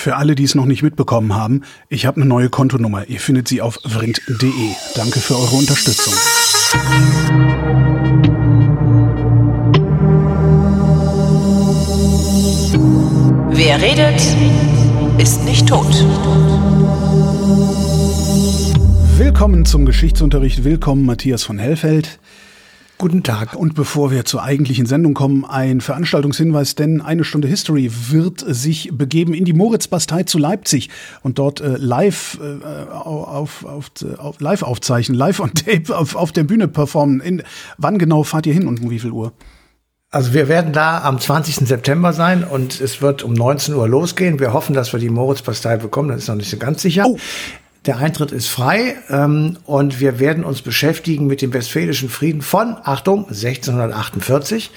Für alle, die es noch nicht mitbekommen haben, ich habe eine neue Kontonummer. Ihr findet sie auf vrind.de. Danke für eure Unterstützung. Wer redet, ist nicht tot. Willkommen zum Geschichtsunterricht. Willkommen, Matthias von Hellfeld. Guten Tag. Und bevor wir zur eigentlichen Sendung kommen, ein Veranstaltungshinweis, denn eine Stunde History wird sich begeben in die Moritzbastei zu Leipzig und dort äh, live äh, auf, auf, auf, live aufzeichnen, live on tape auf, auf der Bühne performen. In, wann genau fahrt ihr hin und um wie viel Uhr? Also wir werden da am 20. September sein und es wird um 19 Uhr losgehen. Wir hoffen, dass wir die Moritzbastei bekommen. Das ist noch nicht so ganz sicher. Oh. Der Eintritt ist frei ähm, und wir werden uns beschäftigen mit dem Westfälischen Frieden von, Achtung, 1648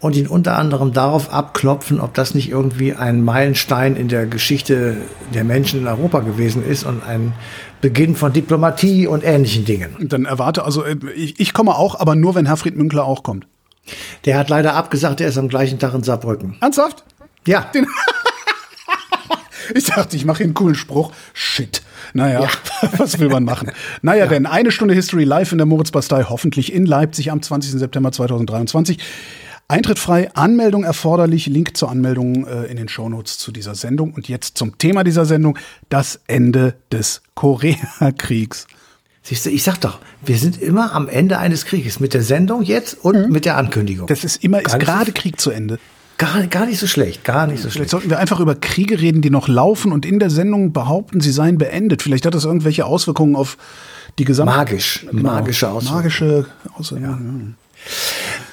und ihn unter anderem darauf abklopfen, ob das nicht irgendwie ein Meilenstein in der Geschichte der Menschen in Europa gewesen ist und ein Beginn von Diplomatie und ähnlichen Dingen. Dann erwarte, also äh, ich, ich komme auch, aber nur, wenn Herfried Münkler auch kommt. Der hat leider abgesagt, er ist am gleichen Tag in Saarbrücken. Ernsthaft? Ja. Den ich dachte, ich mache einen coolen Spruch. Shit. Naja, ja. was will man machen? Naja, ja. denn eine Stunde History live in der Moritzbastei, hoffentlich in Leipzig am 20. September 2023. Eintritt frei, Anmeldung erforderlich, Link zur Anmeldung äh, in den Shownotes zu dieser Sendung. Und jetzt zum Thema dieser Sendung, das Ende des Koreakriegs. Siehst du, ich sag doch, wir sind immer am Ende eines Krieges mit der Sendung jetzt und mhm. mit der Ankündigung. Das ist immer, ist gerade Krieg zu Ende. Gar, gar nicht so schlecht, gar nicht so Vielleicht schlecht. sollten wir einfach über Kriege reden, die noch laufen und in der Sendung behaupten, sie seien beendet. Vielleicht hat das irgendwelche Auswirkungen auf die gesamte. Magisch, genau. magische Auswirkungen. Magische Auswirkungen. Ja.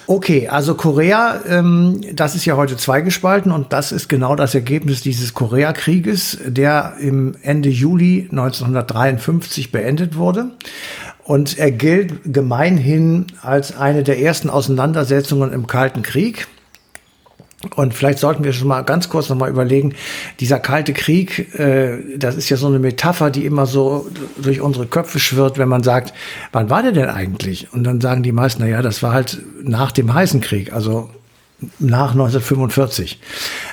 Okay, also Korea, ähm, das ist ja heute zweigespalten und das ist genau das Ergebnis dieses Koreakrieges, der im Ende Juli 1953 beendet wurde. Und er gilt gemeinhin als eine der ersten Auseinandersetzungen im Kalten Krieg. Und vielleicht sollten wir schon mal ganz kurz noch mal überlegen, dieser kalte Krieg, äh, das ist ja so eine Metapher, die immer so durch unsere Köpfe schwirrt, wenn man sagt, wann war der denn eigentlich? Und dann sagen die meisten, na ja, das war halt nach dem heißen Krieg, also nach 1945.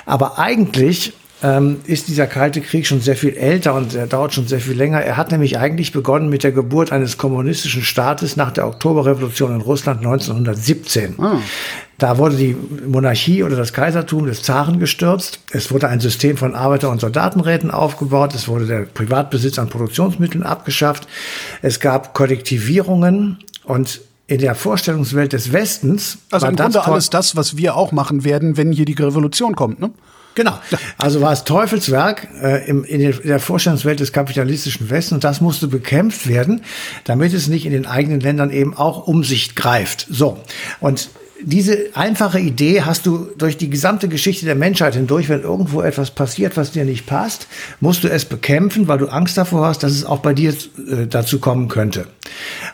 Aber eigentlich ähm, ist dieser Kalte Krieg schon sehr viel älter und er dauert schon sehr viel länger. Er hat nämlich eigentlich begonnen mit der Geburt eines kommunistischen Staates nach der Oktoberrevolution in Russland 1917. Ah. Da wurde die Monarchie oder das Kaisertum des Zaren gestürzt. Es wurde ein System von Arbeiter- und Soldatenräten aufgebaut. Es wurde der Privatbesitz an Produktionsmitteln abgeschafft. Es gab Kollektivierungen und in der Vorstellungswelt des Westens. Also im Grunde alles das, was wir auch machen werden, wenn hier die Revolution kommt, ne? Genau. Also war es Teufelswerk äh, im, in, der Vorstellungswelt des kapitalistischen Westens und das musste bekämpft werden, damit es nicht in den eigenen Ländern eben auch um sich greift. So. Und diese einfache Idee hast du durch die gesamte Geschichte der Menschheit hindurch, wenn irgendwo etwas passiert, was dir nicht passt, musst du es bekämpfen, weil du Angst davor hast, dass es auch bei dir äh, dazu kommen könnte.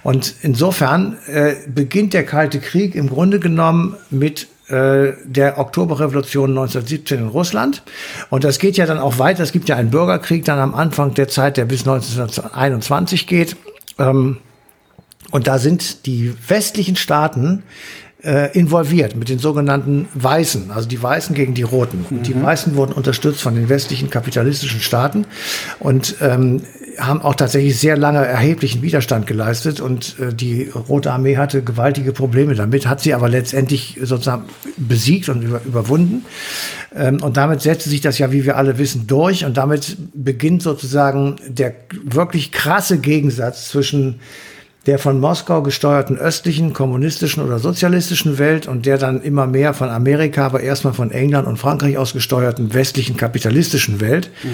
Und insofern äh, beginnt der Kalte Krieg im Grunde genommen mit äh, der Oktoberrevolution 1917 in Russland. Und das geht ja dann auch weiter. Es gibt ja einen Bürgerkrieg dann am Anfang der Zeit, der bis 1921 geht. Ähm, und da sind die westlichen Staaten äh, involviert mit den sogenannten Weißen, also die Weißen gegen die Roten. Mhm. Die Weißen wurden unterstützt von den westlichen kapitalistischen Staaten und ähm, haben auch tatsächlich sehr lange erheblichen Widerstand geleistet und äh, die Rote Armee hatte gewaltige Probleme damit, hat sie aber letztendlich sozusagen besiegt und über, überwunden. Ähm, und damit setzte sich das ja, wie wir alle wissen, durch und damit beginnt sozusagen der wirklich krasse Gegensatz zwischen der von Moskau gesteuerten östlichen, kommunistischen oder sozialistischen Welt und der dann immer mehr von Amerika, aber erstmal von England und Frankreich aus gesteuerten westlichen kapitalistischen Welt. Mhm.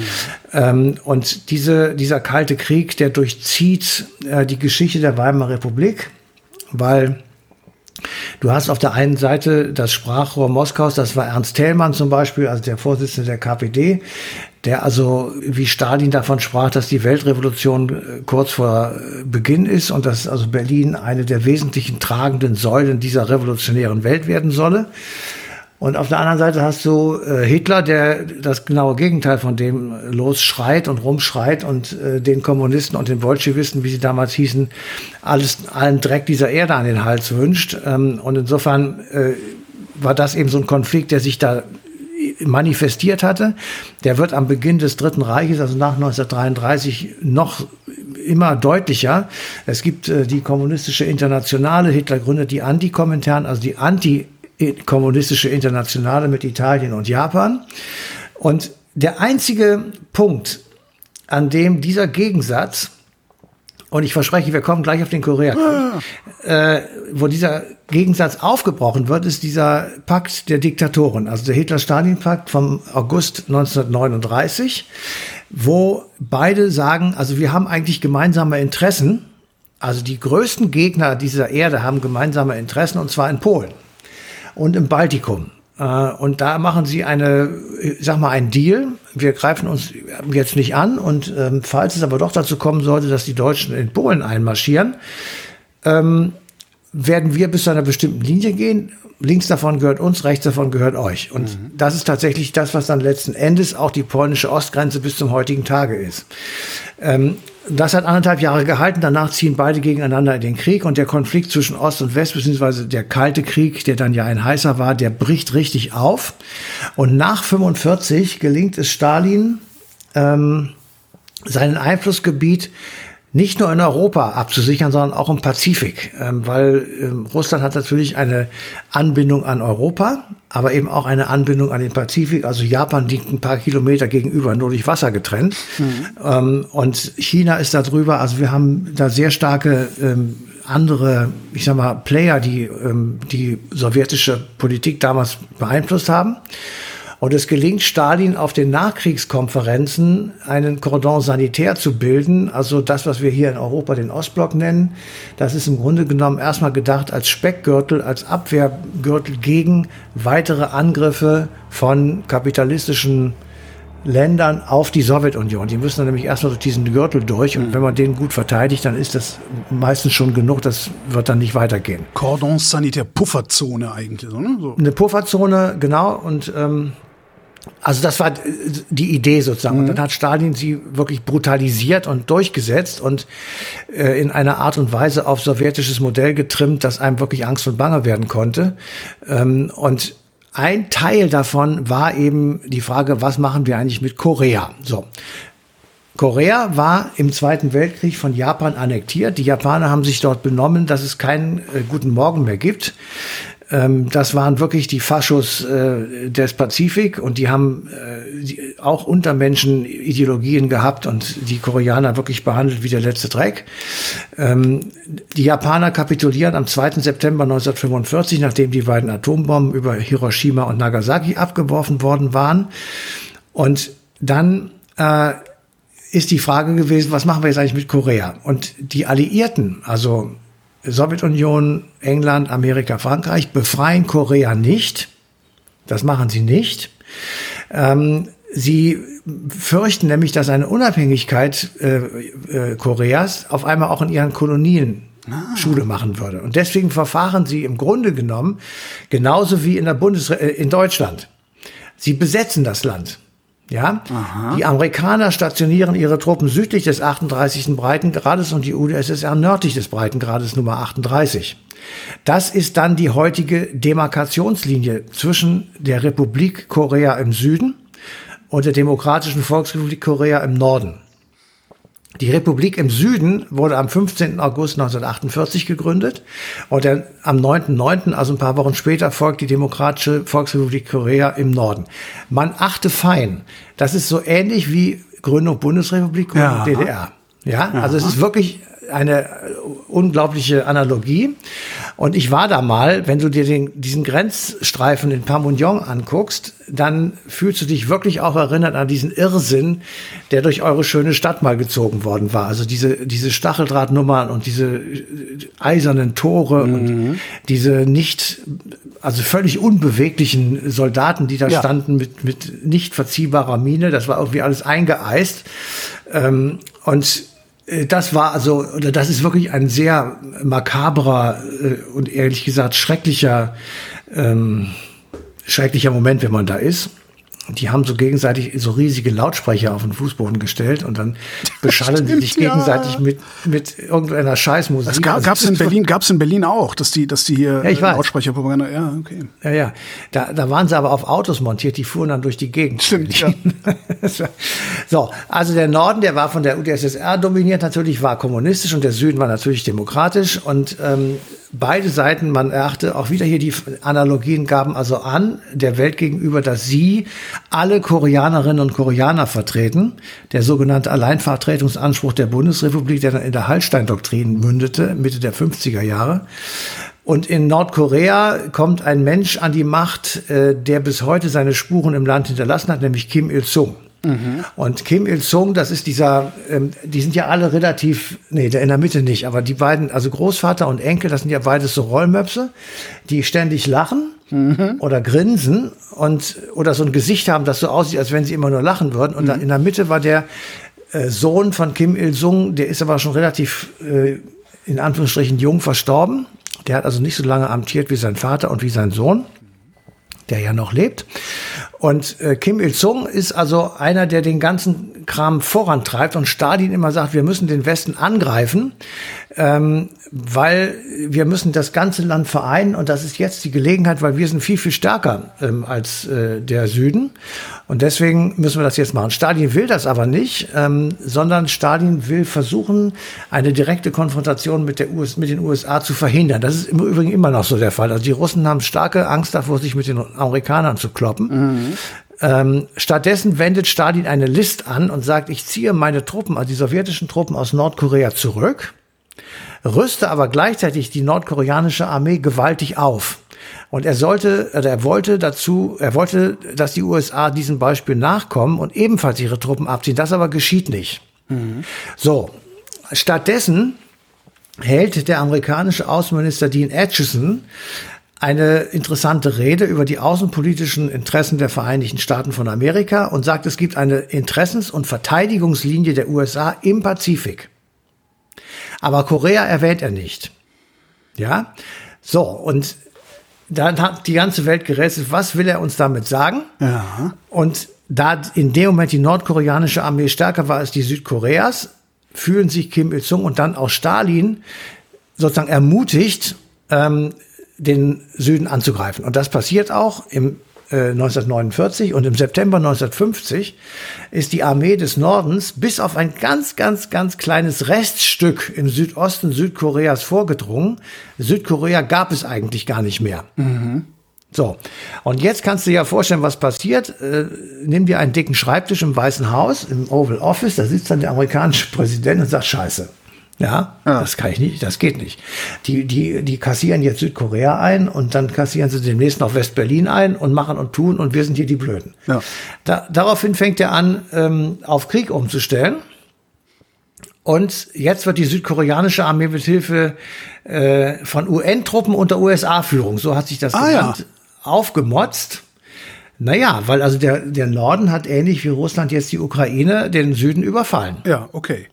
Ähm, und diese, dieser kalte Krieg, der durchzieht äh, die Geschichte der Weimarer Republik, weil Du hast auf der einen Seite das Sprachrohr Moskaus, das war Ernst Thälmann zum Beispiel, also der Vorsitzende der KPD, der also wie Stalin davon sprach, dass die Weltrevolution äh, kurz vor äh, Beginn ist und dass also Berlin eine der wesentlichen tragenden Säulen dieser revolutionären Welt werden solle. Und auf der anderen Seite hast du äh, Hitler, der das genaue Gegenteil von dem losschreit und rumschreit und den Kommunisten und den Bolschewisten, wie sie damals hießen, alles, allen Dreck dieser Erde an den Hals wünscht. Ähm, und insofern war das eben so ein Konflikt, der sich da manifestiert hatte. Der wird am Beginn des Dritten Reiches, also nach 1933, noch immer deutlicher. Es gibt äh, die kommunistische Internationale, Hitler gründet die Antikomintern, also die antikommunistische Internationale mit Italien und Japan. Und der einzige Punkt, an dem dieser Gegensatz und ich verspreche, wir kommen gleich auf den Koreakrieg, ah. äh, wo dieser Gegensatz aufgebrochen wird, ist dieser Pakt der Diktatoren, also der Hitler-Stalin-Pakt vom August 1939, wo beide sagen, also wir haben eigentlich gemeinsame Interessen, also die größten Gegner dieser Erde haben gemeinsame Interessen, und zwar in Polen und im Baltikum. Äh, und da machen sie eine, sag mal, ein Deal. Wir greifen uns jetzt nicht an. Und ähm, falls es aber doch dazu kommen sollte, dass die Deutschen in Polen einmarschieren, ähm, werden wir bis zu einer bestimmten Linie gehen. Links davon gehört uns, rechts davon gehört euch. Und mhm. das ist tatsächlich das, was dann letzten Endes auch die polnische Ostgrenze bis zum heutigen Tage ist. Ähm, das hat anderthalb Jahre gehalten. Danach ziehen beide gegeneinander in den Krieg und der Konflikt zwischen Ost und West, beziehungsweise der Kalte Krieg, der dann ja ein heißer war, der bricht richtig auf. Und nach 45 gelingt es Stalin, ähm, seinen Einflussgebiet nicht nur in Europa abzusichern, sondern auch im Pazifik, ähm, weil ähm, Russland hat natürlich eine Anbindung an Europa, aber eben auch eine Anbindung an den Pazifik. Also Japan liegt ein paar Kilometer gegenüber, nur durch Wasser getrennt. Mhm. Ähm, und China ist da drüber. Also wir haben da sehr starke andere, ich sag mal, Player, die die sowjetische Politik damals beeinflusst haben. Und es gelingt Stalin auf den Nachkriegskonferenzen einen Cordon sanitär zu bilden, also das, was wir hier in Europa den Ostblock nennen. Das ist im Grunde genommen erstmal gedacht als Speckgürtel, als Abwehrgürtel gegen weitere Angriffe von kapitalistischen Ländern auf die Sowjetunion. Die müssen dann nämlich erstmal durch diesen Gürtel durch und mhm. wenn man den gut verteidigt, dann ist das meistens schon genug, das wird dann nicht weitergehen. Cordon sanitär, Pufferzone eigentlich. Ne? so. Eine Pufferzone, genau. Und ähm, also das war die Idee sozusagen. Mhm. Und dann hat Stalin sie wirklich brutalisiert und durchgesetzt und äh, in einer Art und Weise auf sowjetisches Modell getrimmt, dass einem wirklich Angst und Bange werden konnte. Ähm, und ein Teil davon war eben die Frage, was machen wir eigentlich mit Korea? So. Korea war im Zweiten Weltkrieg von Japan annektiert. Die Japaner haben sich dort benommen, dass es keinen äh, guten Morgen mehr gibt. Ähm, das waren wirklich die Faschos äh, des Pazifik und die haben äh, die, auch Untermenschen Ideologien gehabt und die Koreaner wirklich behandelt wie der letzte Dreck. Ähm, die Japaner kapitulieren am 2. September 1945, nachdem die beiden Atombomben über Hiroshima und Nagasaki abgeworfen worden waren. Und dann äh, ist die Frage gewesen, was machen wir jetzt eigentlich mit Korea? Und die Alliierten, also Sowjetunion, England, Amerika, Frankreich befreien Korea nicht. Das machen sie nicht. Ähm, sie fürchten nämlich, dass eine Unabhängigkeit äh, äh, Koreas auf einmal auch in ihren Kolonien ah. Schule machen würde. Und deswegen verfahren sie im Grunde genommen genauso wie in der Bundes äh, in Deutschland. Sie besetzen das Land. Ja, Aha. die Amerikaner stationieren ihre Truppen südlich des 38. Breitengrades und die UdSSR nördlich des Breitengrades Nummer 38. Das ist dann die heutige Demarkationslinie zwischen der Republik Korea im Süden und der Demokratischen Volksrepublik Korea im Norden. Die Republik im Süden wurde am 15. August 1948 gegründet und dann am 9.9., also ein paar Wochen später, folgt die Demokratische Volksrepublik Korea im Norden. Man achte fein, das ist so ähnlich wie Gründung Bundesrepublik und ja. DDR. Ja, also es ist wirklich eine unglaubliche Analogie. Und ich war da mal, wenn du dir den, diesen Grenzstreifen in Pamunjong anguckst, dann fühlst du dich wirklich auch erinnert an diesen Irrsinn, der durch eure schöne Stadt mal gezogen worden war. Also diese, diese Stacheldrahtnummern und diese eisernen Tore mhm. und diese nicht, also völlig unbeweglichen Soldaten, die da ja. standen mit, mit nicht verziehbarer Miene. Das war irgendwie alles eingeeist. Ähm, und äh, das war also, oder das ist wirklich ein sehr makabrer äh, und ehrlich gesagt schrecklicher, ähm, schrecklicher Moment, wenn man da ist. Die haben so gegenseitig so riesige Lautsprecher auf den Fußboden gestellt und dann beschallen die sich ja. gegenseitig mit, mit irgendeiner Scheißmusik. Das gab, Also gab's in Berlin, gab's in Berlin auch, dass die, dass die hier Ja, ich äh, weiß. Lautsprecherpropaganda, ja, okay. Ja, ja. Da, da waren sie aber auf Autos montiert, die fuhren dann durch die Gegend. Stimmt, ja. so, also der Norden, der war von der UdSSR dominiert natürlich, war kommunistisch und der Süden war natürlich demokratisch und ähm, beide Seiten, man erachte auch wieder hier die Analogien, gaben also an der Welt gegenüber, dass sie alle Koreanerinnen und Koreaner vertreten. Der sogenannte Alleinvertretungsanspruch der Bundesrepublik, der dann in der Hallstein-Doktrin mündete, Mitte der 50er Jahre. Und in Nordkorea kommt ein Mensch an die Macht, äh, der bis heute seine Spuren im Land hinterlassen hat, nämlich Kim Il-sung. Und Kim Il-sung, das ist dieser, ähm, die sind ja alle relativ, nee, der in der Mitte nicht, aber die beiden, also Großvater und Enkel, das sind ja beides so Rollmöpse, die ständig lachen oder grinsen und oder so ein Gesicht haben, das so aussieht, als wenn sie immer nur lachen würden. Und da in der Mitte war der äh, Sohn von Kim Il-sung, der ist aber schon relativ äh, in Anführungsstrichen jung verstorben. Der hat also nicht so lange amtiert wie sein Vater und wie sein Sohn, der ja noch lebt. Und äh, Kim Il-sung ist also einer, der den ganzen Kram vorantreibt und Stalin immer sagt, wir müssen den Westen angreifen, ähm, weil wir müssen das ganze Land vereinen und das ist jetzt die Gelegenheit, weil wir sind viel, viel stärker ähm, als äh, der Süden und deswegen müssen wir das jetzt machen. Stalin will das aber nicht, ähm, sondern Stalin will versuchen, eine direkte Konfrontation mit, der US mit den USA zu verhindern. Das ist im Übrigen immer noch so der Fall. Also die Russen haben starke Angst davor, sich mit den Amerikanern zu kloppen. Ähm, stattdessen wendet Stalin eine List an und sagt, ich ziehe meine Truppen, also die sowjetischen Truppen aus Nordkorea zurück, rüste aber gleichzeitig die nordkoreanische Armee gewaltig auf. Und er sollte, oder er wollte dazu, er wollte, dass die USA diesem Beispiel nachkommen und ebenfalls ihre Truppen abziehen. Das aber geschieht nicht. So. Stattdessen hält der amerikanische Außenminister Dean Acheson eine interessante Rede über die außenpolitischen Interessen der Vereinigten Staaten von Amerika und sagt, es gibt eine Interessens- und Verteidigungslinie der USA im Pazifik. Aber Korea erwähnt er nicht. Ja? So, und dann hat die ganze Welt gerätselt, was will er uns damit sagen? Ja. Und da in dem Moment die nordkoreanische Armee stärker war als die Südkoreas, fühlen sich Kim Il-sung und dann auch Stalin sozusagen ermutigt, ähm, den Süden anzugreifen. Und das passiert auch im äh, 1949 und im September 1950 ist die Armee des Nordens bis auf ein ganz, ganz, ganz kleines Reststück im Südosten Südkoreas vorgedrungen. Südkorea gab es eigentlich gar nicht mehr. So, und jetzt kannst du dir ja vorstellen, was passiert. Äh, nimm dir einen dicken Schreibtisch im Weißen Haus, im Oval Office, da sitzt dann der amerikanische Präsident und sagt, scheiße. Ja, das kann ich nicht, das geht nicht. Die, die, die kassieren jetzt Südkorea ein und dann kassieren sie demnächst noch West-Berlin ein und machen und tun und wir sind hier die Blöden. Ja. Da, daraufhin fängt er an, ähm, auf Krieg umzustellen. Und jetzt wird die südkoreanische Armee mit Hilfe äh, von UN-Truppen unter USA-Führung, so hat sich das Ah, genannt, aufgemotzt. Naja, weil also der, der Norden hat ähnlich wie Russland jetzt die Ukraine den Süden überfallen. Ja, okay.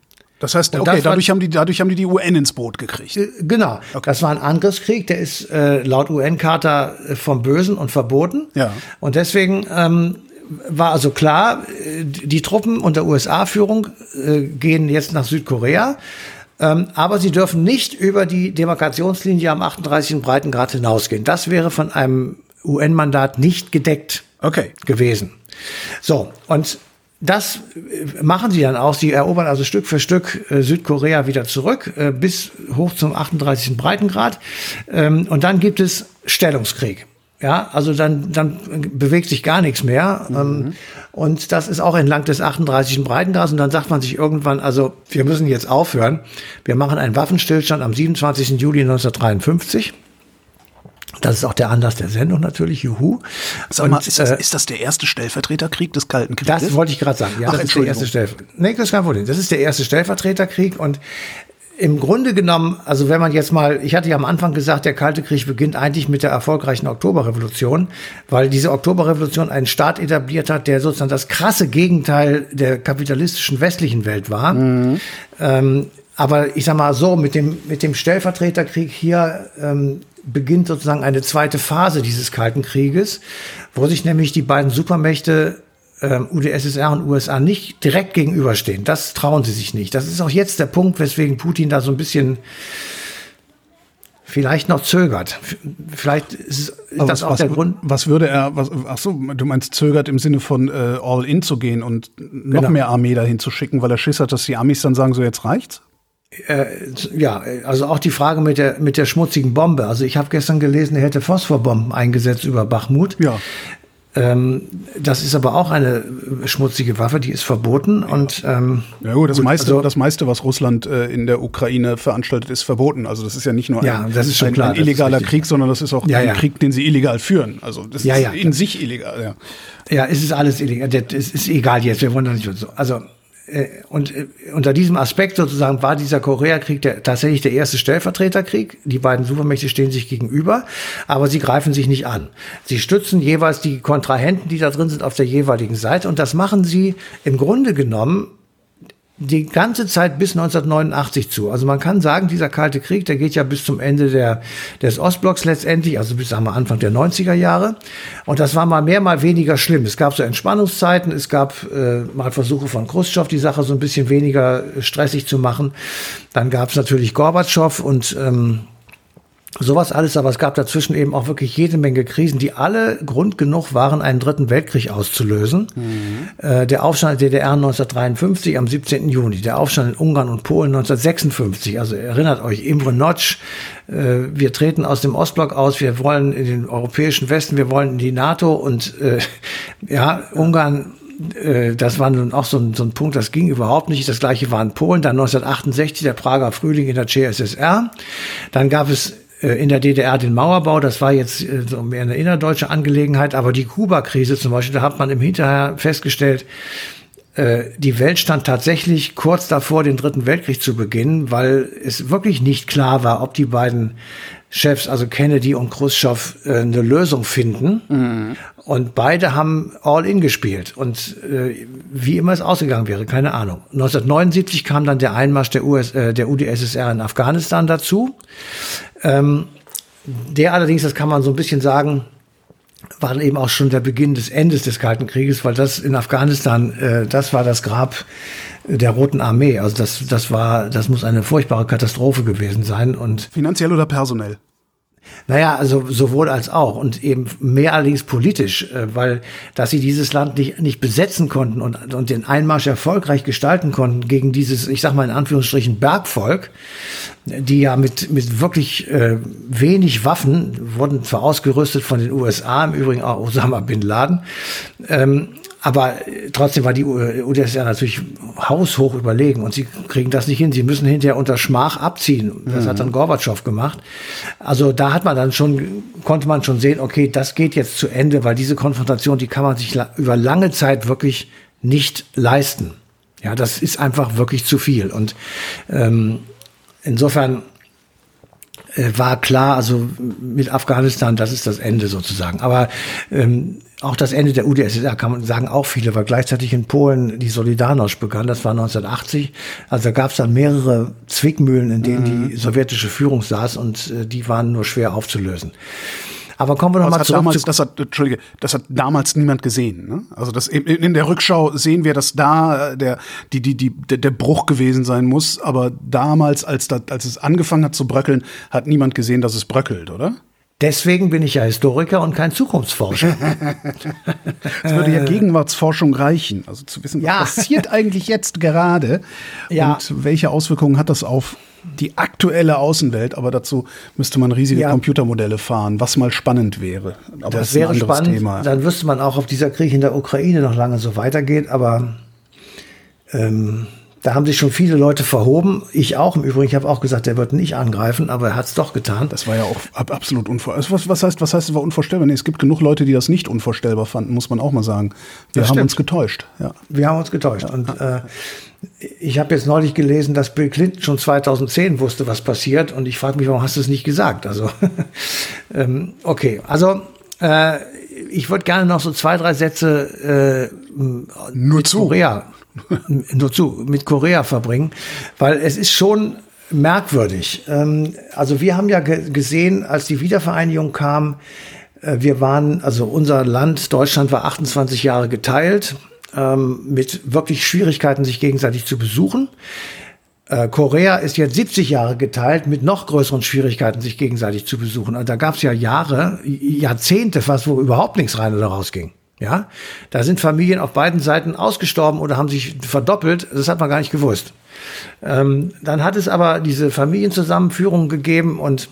Das heißt, okay, dadurch haben die, dadurch haben die die UN ins Boot gekriegt. Äh, Genau, das war ein Angriffskrieg, der ist äh, laut UN-Charta äh, vom Bösen und verboten. Ja. Und deswegen ähm, war also klar, äh, die Truppen unter USA-Führung äh, gehen jetzt nach Südkorea. Ähm, aber sie dürfen nicht über die Demarkationslinie am 38. Breitengrad hinausgehen. Das wäre von einem UN-Mandat nicht gedeckt Okay. gewesen. So, und das äh, machen sie dann auch. Sie erobern also Stück für Stück äh, Südkorea wieder zurück, äh, bis hoch zum 38. Breitengrad. Ähm, und dann gibt es Stellungskrieg. Ja, also dann, dann bewegt sich gar nichts mehr. Ähm, und das ist auch entlang des 38. Breitengrads. Und dann sagt man sich irgendwann, also wir müssen jetzt aufhören. Wir machen einen Waffenstillstand am 27. Juli 1953. Das ist auch der Anlass der Sendung natürlich, juhu. Sag mal, Und, ist das, äh, ist das der erste Stellvertreterkrieg des Kalten Krieges? das wollte ich gerade sagen. Ja, Ach, das ist der erste Entschuldigung. Stellvertreter. Nee, das ist kein Problem. Das ist der erste Stellvertreterkrieg und im Grunde genommen, also wenn man jetzt mal, ich hatte ja am Anfang gesagt, der Kalte Krieg beginnt eigentlich mit der erfolgreichen Oktoberrevolution, weil diese Oktoberrevolution einen Staat etabliert hat, der sozusagen das krasse Gegenteil der kapitalistischen westlichen Welt war. Ähm, aber ich sag mal so, mit dem, mit dem Stellvertreterkrieg hier ähm, beginnt sozusagen eine zweite Phase dieses Kalten Krieges, wo sich nämlich die beiden Supermächte ähm, UdSSR und USA nicht direkt gegenüberstehen. Das trauen sie sich nicht. Das ist auch jetzt der Punkt, weswegen Putin da so ein bisschen vielleicht noch zögert. Vielleicht ist das was, auch was, der Grund. Was würde er, was, ach so, du meinst zögert im Sinne von äh, all in zu gehen und noch Genau. mehr Armee dahin zu schicken, weil er Schiss hat, dass die Amis dann sagen, so jetzt reicht's? Ja, also auch die Frage mit der, mit der schmutzigen Bombe. Also ich habe gestern gelesen, er hätte Phosphorbomben eingesetzt über Bachmut. Ja. Ähm, das ist aber auch eine schmutzige Waffe, die ist verboten. Und ähm, Ja gut, das, Gut, meiste, also- das meiste, was Russland äh, in der Ukraine veranstaltet, ist verboten. Also das ist ja nicht nur Ja, ein, schon ein, klar, ein illegaler. Krieg, sondern das ist auch Ja, ein ja. Krieg, den sie illegal führen. Also das Ja, ist ja. in sich illegal. Ja. Ja, es ist alles illegal. Das ist, ist egal jetzt. Wir wollen da nicht so. Also äh, und äh, unter diesem Aspekt sozusagen war dieser Koreakrieg der, tatsächlich der erste Stellvertreterkrieg. Die beiden Supermächte stehen sich gegenüber, aber sie greifen sich nicht an. Sie stützen jeweils die Kontrahenten, die da drin sind, auf der jeweiligen Seite und das machen sie im Grunde genommen die ganze Zeit bis 1989 zu. Also man kann sagen, dieser Kalte Krieg, der geht ja bis zum Ende der, des Ostblocks letztendlich, also bis sagen wir, Anfang der 90er Jahre. Und das war mal mehr, mal weniger schlimm. Es gab so Entspannungszeiten, es gab äh, mal Versuche von Khrushchev, die Sache so ein bisschen weniger stressig zu machen. Dann gab es natürlich Gorbatschow und ähm, Sowas alles, aber es gab dazwischen eben auch wirklich jede Menge Krisen, die alle Grund genug waren, einen dritten Weltkrieg auszulösen. Äh, der Aufstand der DDR 1953 am 17. Juni, der Aufstand in Ungarn und Polen 1956. Also erinnert euch, Imre Notch, äh, wir treten aus dem Ostblock aus, wir wollen in den europäischen Westen, wir wollen in die NATO und äh, ja, Ungarn äh, das war nun auch so ein, so ein Punkt, das ging überhaupt nicht. Das gleiche war in Polen, dann 1968 der Prager Frühling in der CSSR. Dann gab es in der DDR den Mauerbau, das war jetzt äh, so mehr eine innerdeutsche Angelegenheit, aber die Kuba-Krise zum Beispiel, da hat man im Hinterher festgestellt, äh, die Welt stand tatsächlich kurz davor, den Dritten Weltkrieg zu beginnen, weil es wirklich nicht klar war, ob die beiden Chefs, also Kennedy und Khrushchev, äh, eine Lösung finden. Und beide haben All-In gespielt. Und äh, wie immer es ausgegangen wäre, keine Ahnung. 1979 kam dann der Einmarsch der, US, äh, der UdSSR in Afghanistan dazu. Ähm, der allerdings, das kann man so ein bisschen sagen, war dann eben auch schon der Beginn des Endes des Kalten Krieges, weil das in Afghanistan, äh, das war das Grab der Roten Armee. Also das, das war, das muss eine furchtbare Katastrophe gewesen sein. Und Finanziell oder personell? Naja, also sowohl als auch und eben mehr allerdings politisch, äh, weil dass sie dieses Land nicht, nicht besetzen konnten und, und den Einmarsch erfolgreich gestalten konnten gegen dieses, ich sag mal in Anführungsstrichen, Bergvolk, die ja mit, mit wirklich äh, wenig Waffen wurden zwar ausgerüstet von den USA, im Übrigen auch Osama Bin Laden, ähm, aber trotzdem war die UdSSR natürlich haushoch überlegen und sie kriegen das nicht hin. Sie müssen hinterher unter Schmach abziehen. Das hat dann Gorbatschow gemacht. Also da hat man dann schon, konnte man schon sehen, okay, das geht jetzt zu Ende, weil diese Konfrontation, die kann man sich la über lange Zeit wirklich nicht leisten. Ja, das ist einfach wirklich zu viel. Und ähm, insofern äh, war klar, also mit Afghanistan, das ist das Ende sozusagen. Aber ähm, auch das Ende der UdSSR kann man sagen, auch viele, weil gleichzeitig in Polen die Solidarność begann, das war 1980. Also da gab es dann mehrere Zwickmühlen, in denen die sowjetische Führung saß und äh, die waren nur schwer aufzulösen. Aber kommen wir noch Das mal hat zurück damals, zu das hat, Entschuldige, das hat damals niemand gesehen. Ne? Also das in, in der Rückschau sehen wir, dass da äh, der die die die der, der Bruch gewesen sein muss. Aber damals, als da, als es angefangen hat zu bröckeln, hat niemand gesehen, dass es bröckelt, oder? Deswegen bin ich ja Historiker und kein Zukunftsforscher. Es würde ja Gegenwartsforschung reichen, also zu wissen, was Ja. passiert eigentlich jetzt gerade Ja. und welche Auswirkungen hat das auf die aktuelle Außenwelt. Aber dazu müsste man riesige Ja. Computermodelle fahren, was mal spannend wäre. Aber Das ein wäre anderes spannend. Thema. Dann wüsste man auch, ob dieser Krieg in der Ukraine noch lange so weitergeht. Aber ähm, da haben sich schon viele Leute verhoben. Ich auch im Übrigen. Ich habe auch gesagt, der wird nicht angreifen, aber er hat es doch getan. Das war ja auch ab, absolut unvorstellbar. Was, was, heißt, was heißt, es war unvorstellbar? Nee, es gibt genug Leute, die das nicht unvorstellbar fanden, muss man auch mal sagen. Wir Das haben stimmt. uns getäuscht. Ja. Wir haben uns getäuscht. Und äh, ich habe jetzt neulich gelesen, dass Bill Clinton schon 2010 wusste, was passiert. Und ich frage mich, warum hast du es nicht gesagt? Also, ähm, okay. Also, äh, ich würde gerne noch so zwei, drei Sätze äh, Nur zu. Korea, nur zu, mit Korea verbringen, weil es ist schon merkwürdig. Ähm, also wir haben ja ge gesehen, als die Wiedervereinigung kam, äh, wir waren, also unser Land, Deutschland war 28 Jahre geteilt. ähm, mit wirklich Schwierigkeiten, sich gegenseitig zu besuchen. Äh, Korea ist jetzt 70 Jahre geteilt mit noch größeren Schwierigkeiten, sich gegenseitig zu besuchen. Und da gab es ja Jahre, Jahrzehnte fast, wo überhaupt nichts rein oder raus ging. Ja, da sind Familien auf beiden Seiten ausgestorben oder haben sich verdoppelt. Das hat man gar nicht gewusst. Ähm, dann hat es aber diese Familienzusammenführung gegeben und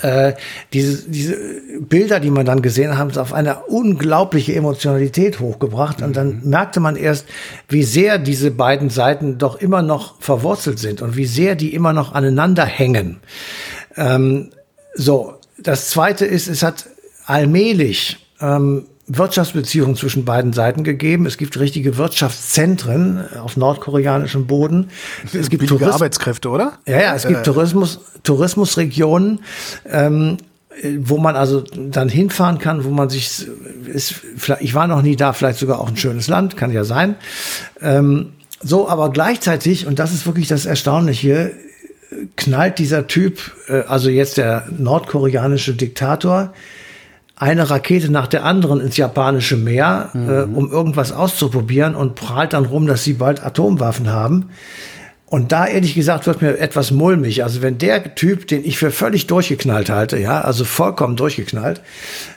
äh, diese, diese Bilder, die man dann gesehen hat, haben es auf eine unglaubliche Emotionalität hochgebracht. Und dann mhm. merkte man erst, wie sehr diese beiden Seiten doch immer noch verwurzelt sind und wie sehr die immer noch aneinander hängen. Ähm, so, das Zweite ist, es hat allmählich ähm, Wirtschaftsbeziehungen zwischen beiden Seiten gegeben. Es gibt richtige Wirtschaftszentren auf nordkoreanischem Boden. Es gibt Tourism Arbeitskräfte, oder? Ja, ja, es gibt äh. Tourismus, Tourismusregionen. Ähm, wo man also dann hinfahren kann, wo man sich ist, ich war noch nie da, vielleicht sogar auch ein schönes Land, kann ja sein. Ähm, so, aber gleichzeitig, und das ist wirklich das Erstaunliche, knallt dieser Typ, äh, also jetzt der nordkoreanische Diktator, eine Rakete nach der anderen ins japanische Meer, mhm. äh, um irgendwas auszuprobieren und prahlt dann rum, dass sie bald Atomwaffen haben. Und da ehrlich gesagt wird mir etwas mulmig. Also wenn der Typ, den ich für völlig durchgeknallt halte, ja, also vollkommen durchgeknallt.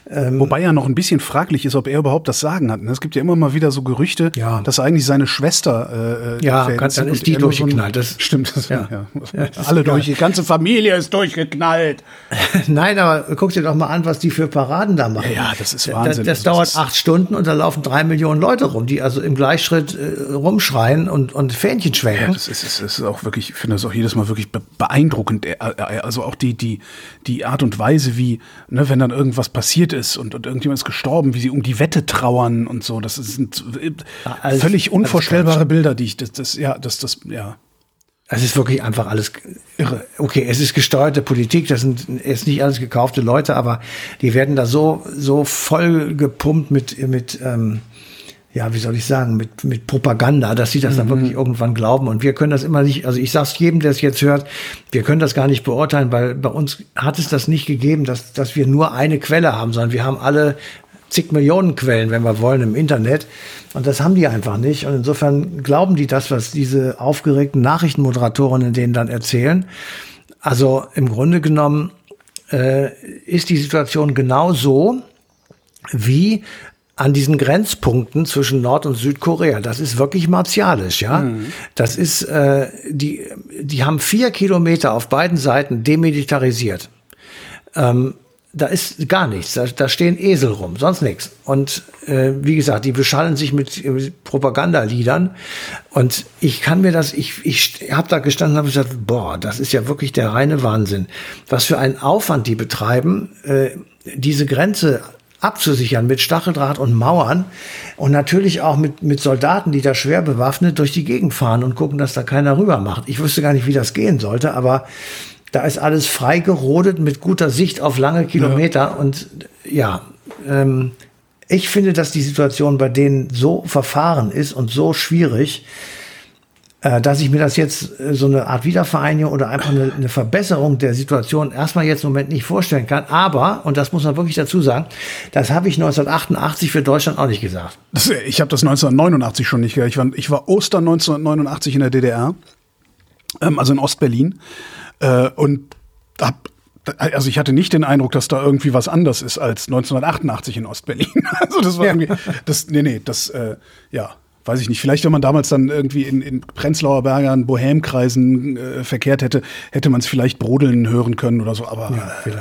Ähm, Wobei ja noch ein bisschen fraglich ist, ob er überhaupt das Sagen hat. Ne? Es gibt ja immer mal wieder so Gerüchte, ja. dass eigentlich seine Schwester äh, äh Ja, kann, dann ist die durchgeknallt. So das stimmt. Das, ja. ja. Alle durch, die ganze Familie ist durchgeknallt. Nein, aber guck dir doch mal an, was die für Paraden da machen. Ja, das ist Wahnsinn. Das, das, dauert acht Stunden und da laufen drei Millionen Leute rum, die also im Gleichschritt äh, rumschreien und, und Fähnchen schwenken. Ja, das ist, ist, ist auch wirklich, ich finde das auch jedes Mal wirklich beeindruckend. Äh, äh, also auch die, die, die Art und Weise, wie, ne, wenn dann irgendwas passiert ist und, und irgendjemand ist gestorben, wie sie um die Wette trauern und so. Das sind alles, völlig unvorstellbare Bilder, die ich, das, das, ja, das, das, ja. Es ist wirklich einfach alles irre. Okay, es ist gesteuerte Politik, das sind ist nicht alles gekaufte Leute, aber die werden da so so voll gepumpt mit mit ähm, ja, wie soll ich sagen, mit, mit Propaganda, dass sie das mhm. dann wirklich irgendwann glauben. Und wir können das immer nicht, also ich sag's jedem, der es jetzt hört, wir können das gar nicht beurteilen, weil bei uns hat es das nicht gegeben, dass, dass wir nur eine Quelle haben, sondern wir haben alle zig Millionen Quellen, wenn wir wollen, im Internet. Und das haben die einfach nicht. Und insofern glauben die das, was diese aufgeregten Nachrichtenmoderatorinnen denen dann erzählen. Also im Grunde genommen äh, ist die Situation genau so, wie an diesen Grenzpunkten zwischen Nord- und Südkorea. Das ist wirklich martialisch, ja. Mhm. Das ist, äh, die, die haben vier Kilometer auf beiden Seiten demilitarisiert. Ähm, da ist gar nichts. Da, da stehen Esel rum, sonst nichts. Und äh, wie gesagt, die beschallen sich mit, mit Propagandaliedern. Und ich kann mir das, ich, ich habe da gestanden und habe gesagt, boah, das ist ja wirklich der reine Wahnsinn. Was für einen Aufwand die betreiben, äh, diese Grenze abzusichern mit Stacheldraht und Mauern und natürlich auch mit, mit Soldaten, die da schwer bewaffnet durch die Gegend fahren und gucken, dass da keiner rüber macht. Ich wüsste gar nicht, wie das gehen sollte, aber da ist alles frei gerodet mit guter Sicht auf lange Kilometer ja. und ja, ähm, ich finde, dass die Situation bei denen so verfahren ist und so schwierig, dass ich mir das jetzt äh, so eine Art Wiedervereinigung oder einfach eine, eine, Verbesserung der Situation erstmal jetzt im Moment nicht vorstellen kann. Aber, und das muss man wirklich dazu sagen, das habe ich 1988 für Deutschland auch nicht gesagt. Das, ich habe das 1989 schon nicht gesagt. Ich war, ich war Ostern 1989 in der DDR, ähm, also in Ostberlin. Äh, und hab also ich hatte nicht den Eindruck, dass da irgendwie was anders ist als 1988 in Ostberlin. Also das war irgendwie, das, nee, nee, das, äh, ja, weiß ich nicht, vielleicht wenn man damals dann irgendwie in, in Prenzlauer Bergern, Bohemkreisen äh, verkehrt hätte, hätte man es vielleicht brodeln hören können oder so, aber ja. Äh,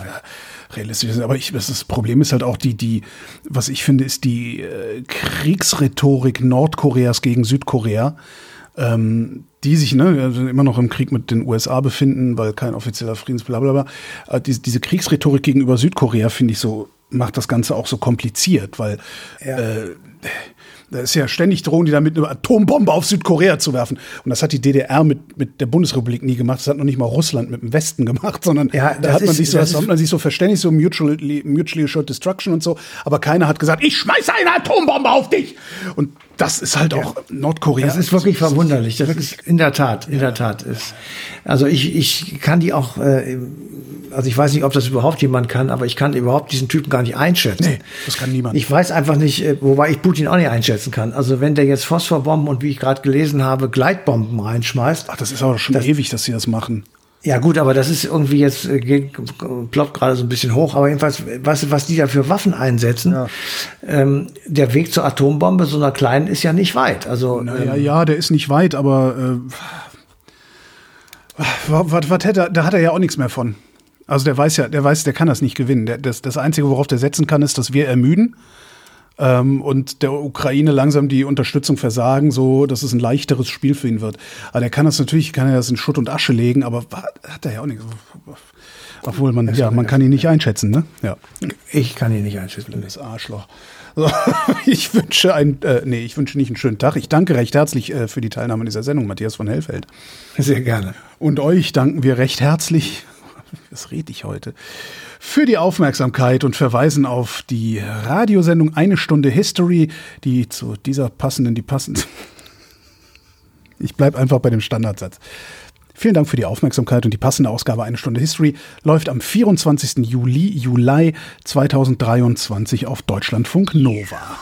realistisch. Aber ich, das, Problem ist halt auch die, die, was ich finde, ist die äh, Kriegsrhetorik Nordkoreas gegen Südkorea. Ähm, die sich ne, also immer noch im Krieg mit den USA befinden, weil kein offizieller Friedens, bla bla bla. Äh, diese, diese Kriegsrhetorik gegenüber Südkorea, finde ich so, macht das Ganze auch so kompliziert, weil ja. äh, da ist ja ständig drohen die damit eine Atombombe auf Südkorea zu werfen. Und das hat die DDR mit, mit der Bundesrepublik nie gemacht. Das hat noch nicht mal Russland mit dem Westen gemacht, sondern ja, da hat man, ist, sich so, hat man sich so verständigt, so mutually, mutually assured destruction und so. Aber keiner hat gesagt, ich schmeiße eine Atombombe auf dich. Und das ist halt auch Nordkorea. Das ist wirklich verwunderlich. Das ist in der Tat, in der Tat ist. Also ich, ich kann die auch, äh, also ich weiß nicht, ob das überhaupt jemand kann, aber ich kann überhaupt diesen Typen gar nicht einschätzen. Nee, das kann niemand. Ich weiß einfach nicht, äh, wobei ich Putin auch nicht einschätzen kann. Also wenn der jetzt Phosphorbomben und wie ich gerade gelesen habe, Gleitbomben reinschmeißt. Ach, das ist aber schon Das- ewig, dass sie das machen. Ja gut, aber das ist irgendwie jetzt, äh, geht, ploppt gerade so ein bisschen hoch. Aber jedenfalls, was, was die da für Waffen einsetzen, ähm, der Weg zur Atombombe, so einer kleinen, ist ja nicht weit. Also Naja, ja, der ist nicht weit, aber äh, was, was hätte, da hat er ja auch nichts mehr von. Also der weiß ja, der weiß, der kann das nicht gewinnen. Der, das, das Einzige, worauf der setzen kann, ist, dass wir ermüden ähm, und der Ukraine langsam die Unterstützung versagen, so dass es ein leichteres Spiel für ihn wird. Aber der kann das natürlich, kann er das in Schutt und Asche legen, aber hat er ja auch nichts. Obwohl man, ja, man kann ihn nicht einschätzen, ne? Ja. ich kann ihn nicht einschätzen. Das Arschloch. So, ich wünsche ein, äh, nee, ich wünsche nicht einen schönen Tag. Ich danke recht herzlich äh, für die Teilnahme an dieser Sendung, Matthias von Hellfeld. Sehr gerne. Und euch danken wir recht herzlich, was rede ich heute, für die Aufmerksamkeit und verweisen auf die Radiosendung Eine Stunde History, die zu dieser passenden, die passend. Ich bleibe einfach bei dem Standardsatz. Vielen Dank für die Aufmerksamkeit und die passende Ausgabe Eine Stunde History läuft am 24. Juli, Juli 2023 auf Deutschlandfunk Nova.